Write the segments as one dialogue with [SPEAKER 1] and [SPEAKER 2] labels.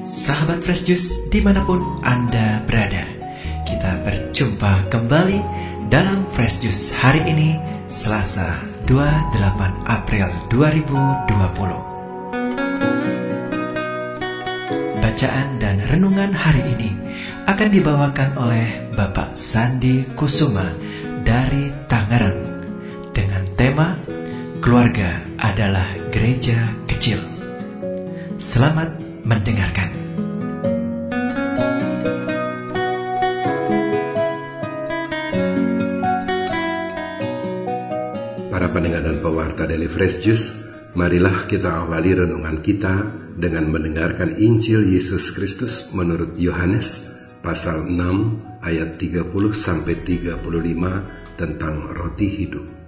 [SPEAKER 1] Sahabat Fresh Juice di mana pun Anda berada Kita berjumpa kembali dalam Fresh Juice hari ini Selasa 28 April 2020 Bacaan dan renungan hari ini akan dibawakan oleh Bapak Sandi Kusuma dari Tangerang dengan tema Keluarga adalah Gereja Kecil. Selamat mendengarkan.
[SPEAKER 2] Para pendengar dan pewarta Daily Fresh Juice, marilah kita awali renungan kita dengan mendengarkan Injil Yesus Kristus menurut Yohanes pasal 6 ayat 30 sampai 35 tentang roti hidup.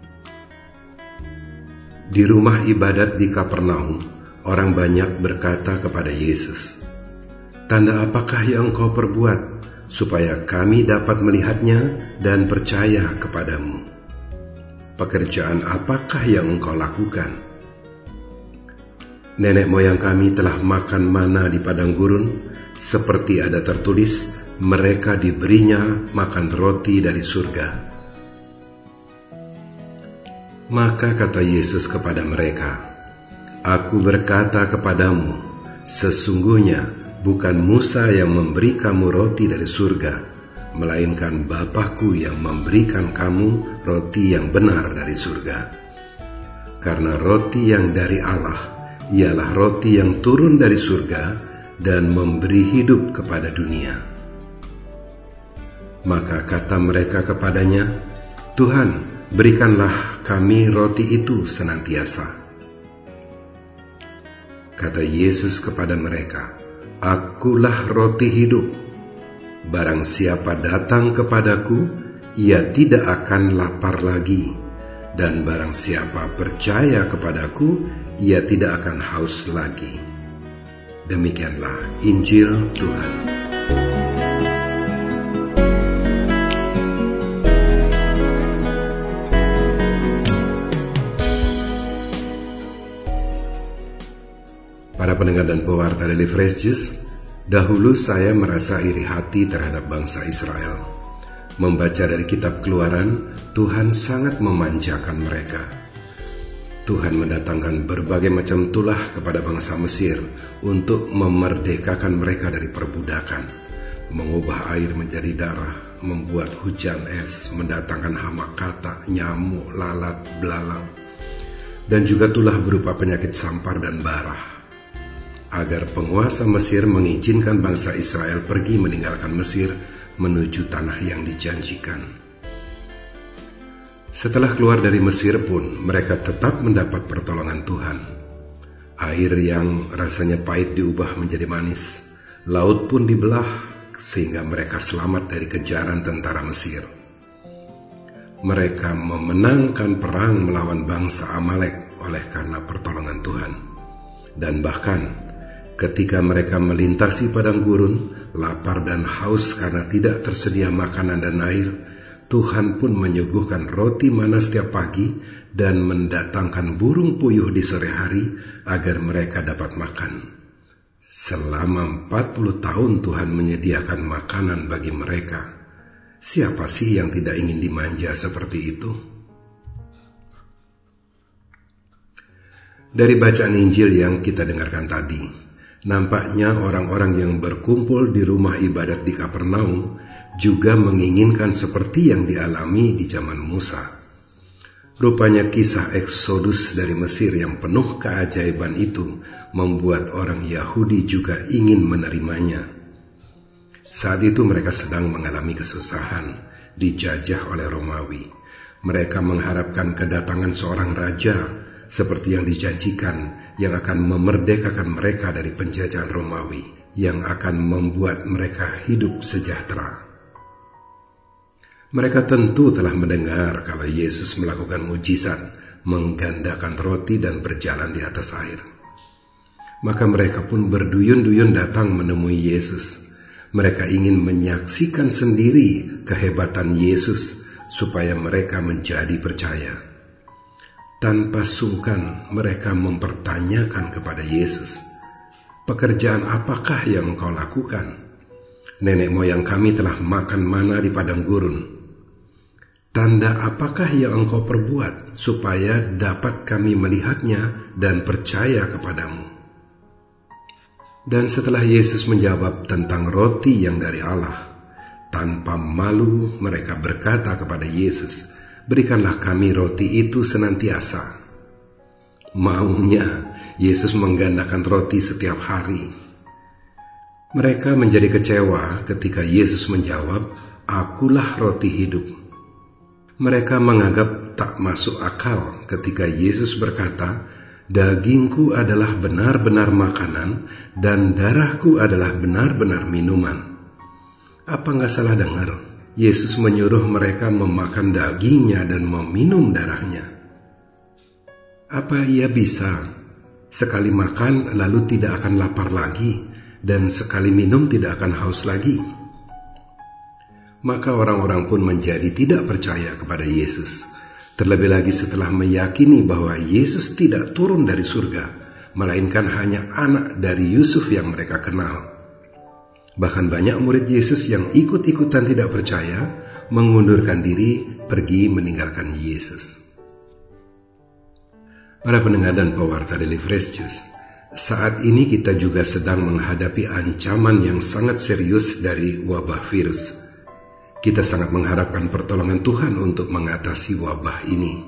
[SPEAKER 2] Di rumah ibadat di Kapernaum, orang banyak berkata kepada Yesus, "Tanda apakah yang engkau perbuat supaya kami dapat melihatnya dan percaya kepadamu? Pekerjaan apakah yang engkau lakukan?" Nenek moyang kami telah makan mana di padang gurun, seperti ada tertulis, mereka diberinya makan roti dari surga. Maka kata Yesus kepada mereka, Aku berkata kepadamu, sesungguhnya bukan Musa yang memberi kamu roti dari surga, melainkan Bapakku yang memberikan kamu roti yang benar dari surga. Karena roti yang dari Allah ialah roti yang turun dari surga dan memberi hidup kepada dunia. Maka kata mereka kepadanya, Tuhan, berikanlah kami roti itu senantiasa. Kata Yesus kepada mereka, Akulah roti hidup. Barang siapa datang kepadaku, ia tidak akan lapar lagi. Dan barang siapa percaya kepadaku, ia tidak akan haus lagi. Demikianlah Injil Tuhan. Pendengar dan pewarta Daily Fresh Juice, dahulu saya merasa iri hati terhadap bangsa Israel. Membaca dari kitab keluaran, Tuhan sangat memanjakan mereka. Tuhan mendatangkan berbagai macam tulah kepada bangsa Mesir untuk memerdekakan mereka dari perbudakan, mengubah air menjadi darah, membuat hujan es, mendatangkan hama kata, nyamuk, lalat, belalang, dan juga tulah berupa penyakit sampar dan barah agar penguasa Mesir mengizinkan bangsa Israel pergi meninggalkan Mesir menuju tanah yang dijanjikan. Setelah keluar dari Mesir pun, mereka tetap mendapat pertolongan Tuhan. Air yang rasanya pahit diubah menjadi manis, laut pun dibelah sehingga mereka selamat dari kejaran tentara Mesir. Mereka memenangkan perang melawan bangsa Amalek oleh karena pertolongan Tuhan. Dan bahkan Ketika mereka melintasi padang gurun, lapar dan haus karena tidak tersedia makanan dan air, Tuhan pun menyuguhkan roti mana setiap pagi dan mendatangkan burung puyuh di sore hari agar mereka dapat makan. Selama 40 tahun Tuhan menyediakan makanan bagi mereka. Siapa sih yang tidak ingin dimanja seperti itu? Dari bacaan Injil yang kita dengarkan tadi, Nampaknya orang-orang yang berkumpul di rumah ibadat di Kapernaum juga menginginkan seperti yang dialami di zaman Musa. Rupanya kisah Eksodus dari Mesir yang penuh keajaiban itu membuat orang Yahudi juga ingin menerimanya. Saat itu mereka sedang mengalami kesusahan, dijajah oleh Romawi. Mereka mengharapkan kedatangan seorang raja seperti yang dijanjikan yang akan memerdekakan mereka dari penjajahan Romawi yang akan membuat mereka hidup sejahtera. Mereka tentu telah mendengar kalau Yesus melakukan mujizat menggandakan roti dan berjalan di atas air. Maka mereka pun berduyun-duyun datang menemui Yesus. Mereka ingin menyaksikan sendiri kehebatan Yesus supaya mereka menjadi percaya. Tanpa sungkan mereka mempertanyakan kepada Yesus, "Pekerjaan apakah yang engkau lakukan?" Nenek moyang kami telah makan mana di padang gurun. Tanda apakah yang engkau perbuat supaya dapat kami melihatnya dan percaya kepadamu? Dan setelah Yesus menjawab tentang roti yang dari Allah, tanpa malu mereka berkata kepada Yesus, berikanlah kami roti itu senantiasa. Maunya Yesus menggandakan roti setiap hari. Mereka menjadi kecewa ketika Yesus menjawab, "Akulah roti hidup." Mereka menganggap tak masuk akal ketika Yesus berkata, "Dagingku adalah benar-benar makanan, dan darahku adalah benar-benar minuman." Apa nggak salah dengar? Yesus menyuruh mereka memakan dagingnya dan meminum darahnya. Apa ia bisa sekali makan lalu tidak akan lapar lagi dan sekali minum tidak akan haus lagi? Maka orang-orang pun menjadi tidak percaya kepada Yesus. Terlebih lagi setelah meyakini bahwa Yesus tidak turun dari surga, melainkan hanya anak dari Yusuf yang mereka kenal. Bahkan banyak murid Yesus yang ikut-ikutan tidak percaya mengundurkan diri pergi meninggalkan Yesus. Para pendengar dan pewarta Daily Fresh saat ini kita juga sedang menghadapi ancaman yang sangat serius dari wabah virus. Kita sangat mengharapkan pertolongan Tuhan untuk mengatasi wabah ini.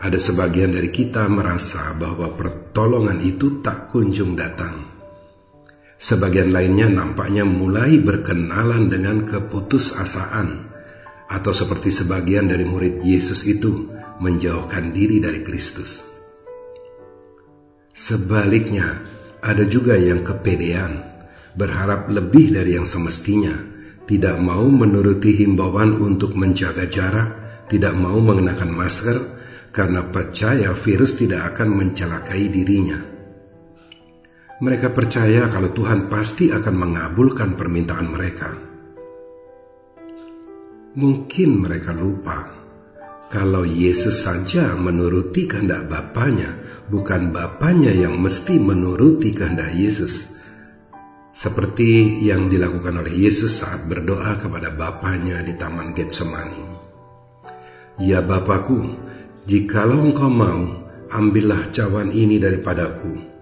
[SPEAKER 2] Ada sebagian dari kita merasa bahwa pertolongan itu tak kunjung datang. Sebagian lainnya nampaknya mulai berkenalan dengan keputusasaan, atau seperti sebagian dari murid Yesus itu menjauhkan diri dari Kristus. Sebaliknya, ada juga yang kepedean, berharap lebih dari yang semestinya, tidak mau menuruti himbauan untuk menjaga jarak, tidak mau mengenakan masker, karena percaya virus tidak akan mencelakai dirinya. Mereka percaya kalau Tuhan pasti akan mengabulkan permintaan mereka. Mungkin mereka lupa kalau Yesus saja menuruti kehendak Bapaknya, bukan Bapaknya yang mesti menuruti kehendak Yesus. Seperti yang dilakukan oleh Yesus saat berdoa kepada Bapaknya di Taman Getsemani. Ya Bapakku, jikalau engkau mau, ambillah cawan ini daripadaku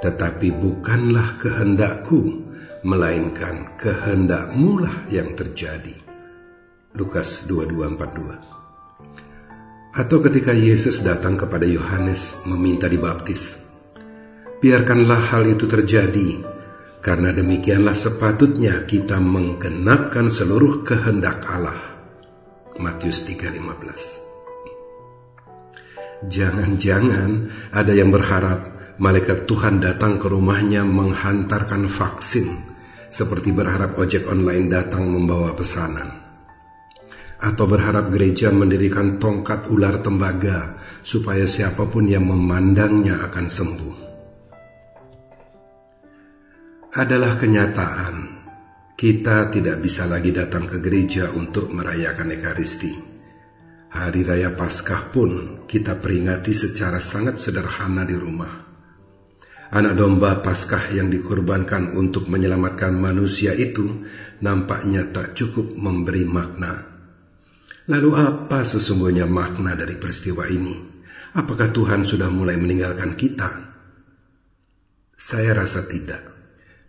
[SPEAKER 2] tetapi bukanlah kehendakku, melainkan kehendakmu lah yang terjadi. Lukas 22:42. Atau ketika Yesus datang kepada Yohanes meminta dibaptis, biarkanlah hal itu terjadi, karena demikianlah sepatutnya kita menggenapkan seluruh kehendak Allah. Matius 3:15. Jangan-jangan ada yang berharap malaikat Tuhan datang ke rumahnya menghantarkan vaksin, seperti berharap ojek online datang membawa pesanan. Atau berharap gereja mendirikan tongkat ular tembaga supaya siapa pun yang memandangnya akan sembuh. Adalah kenyataan kita tidak bisa lagi datang ke gereja untuk merayakan Ekaristi. Hari Raya Paskah pun kita peringati secara sangat sederhana di rumah Anak domba Paskah yang dikorbankan untuk menyelamatkan manusia itu nampaknya tak cukup memberi makna. Lalu apa sesungguhnya makna dari peristiwa ini? Apakah Tuhan sudah mulai meninggalkan kita? Saya rasa tidak.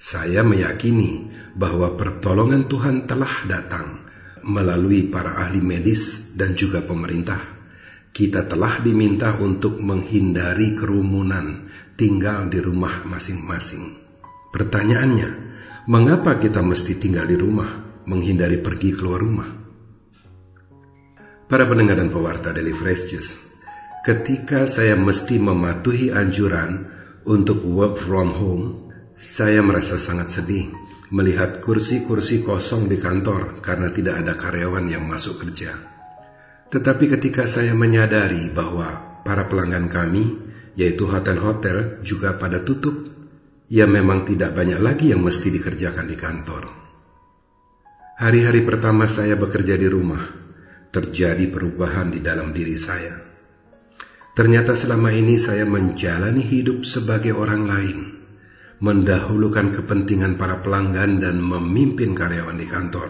[SPEAKER 2] Saya meyakini bahwa pertolongan Tuhan telah datang melalui para ahli medis dan juga pemerintah. Kita telah diminta untuk menghindari kerumunan tinggal di rumah masing-masing. Pertanyaannya, mengapa kita mesti tinggal di rumah, menghindari pergi keluar rumah? Para pendengar dan pewarta Daily Fresh Juice, ketika saya mesti mematuhi anjuran untuk work from home, saya merasa sangat sedih melihat kursi-kursi kosong di kantor karena tidak ada karyawan yang masuk kerja. Tetapi ketika saya menyadari bahwa para pelanggan kami yaitu hotel-hotel juga pada tutup. Ya memang tidak banyak lagi yang mesti dikerjakan di kantor. Hari-hari pertama saya bekerja di rumah, terjadi perubahan di dalam diri saya. Ternyata selama ini saya menjalani hidup sebagai orang lain, mendahulukan kepentingan para pelanggan dan memimpin karyawan di kantor.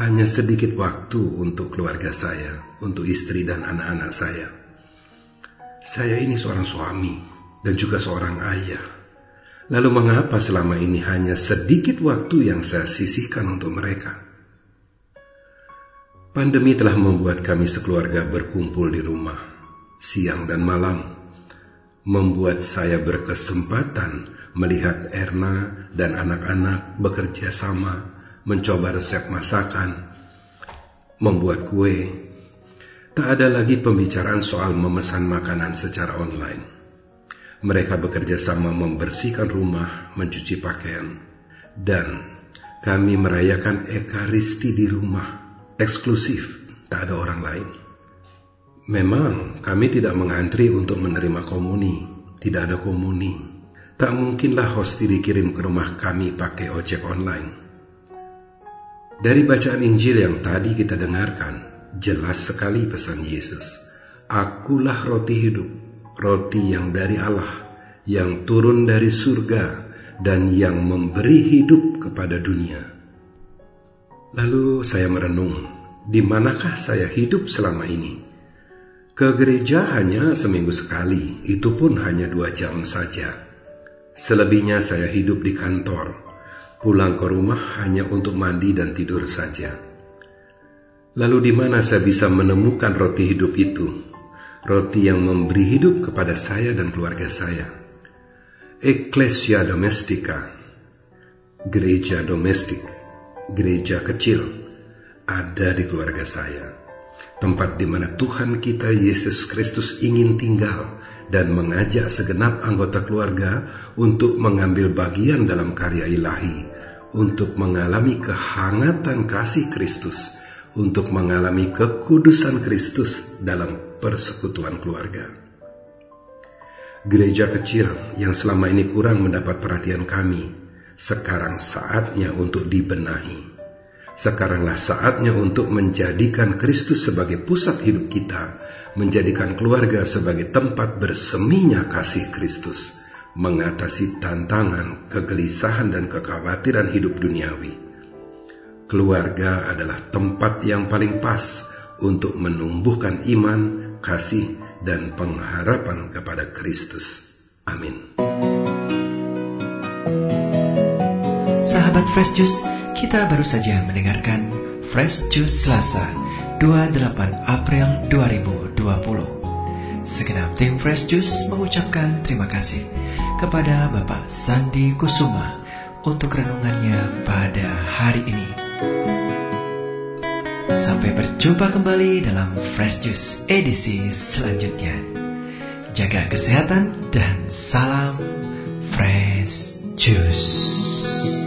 [SPEAKER 2] Hanya sedikit waktu untuk keluarga saya, untuk istri dan anak-anak saya. Saya ini seorang suami dan juga seorang ayah. Lalu mengapa selama ini hanya sedikit waktu yang saya sisihkan untuk mereka? Pandemi telah membuat kami sekeluarga berkumpul di rumah, siang dan malam, membuat saya berkesempatan melihat Erna dan anak-anak bekerja sama, mencoba resep masakan, membuat kue. Tak ada lagi pembicaraan soal memesan makanan secara online. Mereka bekerja sama membersihkan rumah, mencuci pakaian, dan kami merayakan Ekaristi di rumah eksklusif, tak ada orang lain. Memang kami tidak mengantri untuk menerima komuni, tidak ada komuni. Tak mungkinlah hosti dikirim ke rumah kami pakai ojek online. Dari bacaan Injil yang tadi kita dengarkan, jelas sekali pesan Yesus. Akulah roti hidup, roti yang dari Allah, yang turun dari surga, dan yang memberi hidup kepada dunia. Lalu saya merenung, di manakah saya hidup selama ini? Ke gereja hanya seminggu sekali, itu pun hanya dua jam saja. Selebihnya saya hidup di kantor, pulang ke rumah hanya untuk mandi dan tidur saja. Lalu di mana saya bisa menemukan roti hidup itu? Roti yang memberi hidup kepada saya dan keluarga saya. Ecclesia Domestica, gereja domestik gereja kecil ada di keluarga saya. Tempat di mana Tuhan kita Yesus Kristus ingin tinggal dan mengajak segenap anggota keluarga untuk mengambil bagian dalam karya ilahi, untuk mengalami kehangatan kasih Kristus, untuk mengalami kekudusan Kristus dalam persekutuan keluarga. Gereja kecil yang selama ini kurang mendapat perhatian kami sekarang saatnya untuk dibenahi. Sekaranglah saatnya untuk menjadikan Kristus sebagai pusat hidup kita, menjadikan keluarga sebagai tempat berseminya kasih Kristus, mengatasi tantangan, kegelisahan, dan kekhawatiran hidup duniawi. Keluarga adalah tempat yang paling pas untuk menumbuhkan iman, kasih, dan pengharapan kepada Kristus. Amin.
[SPEAKER 1] Sahabat Fresh Juice, kita baru saja mendengarkan Fresh Juice Selasa 28 April 2020. Segenap tim Fresh Juice mengucapkan terima kasih kepada Bapak Sandi Kusuma untuk renungannya pada hari ini. Sampai berjumpa kembali dalam Fresh Juice edisi selanjutnya. Jaga kesehatan dan salam Fresh Juice.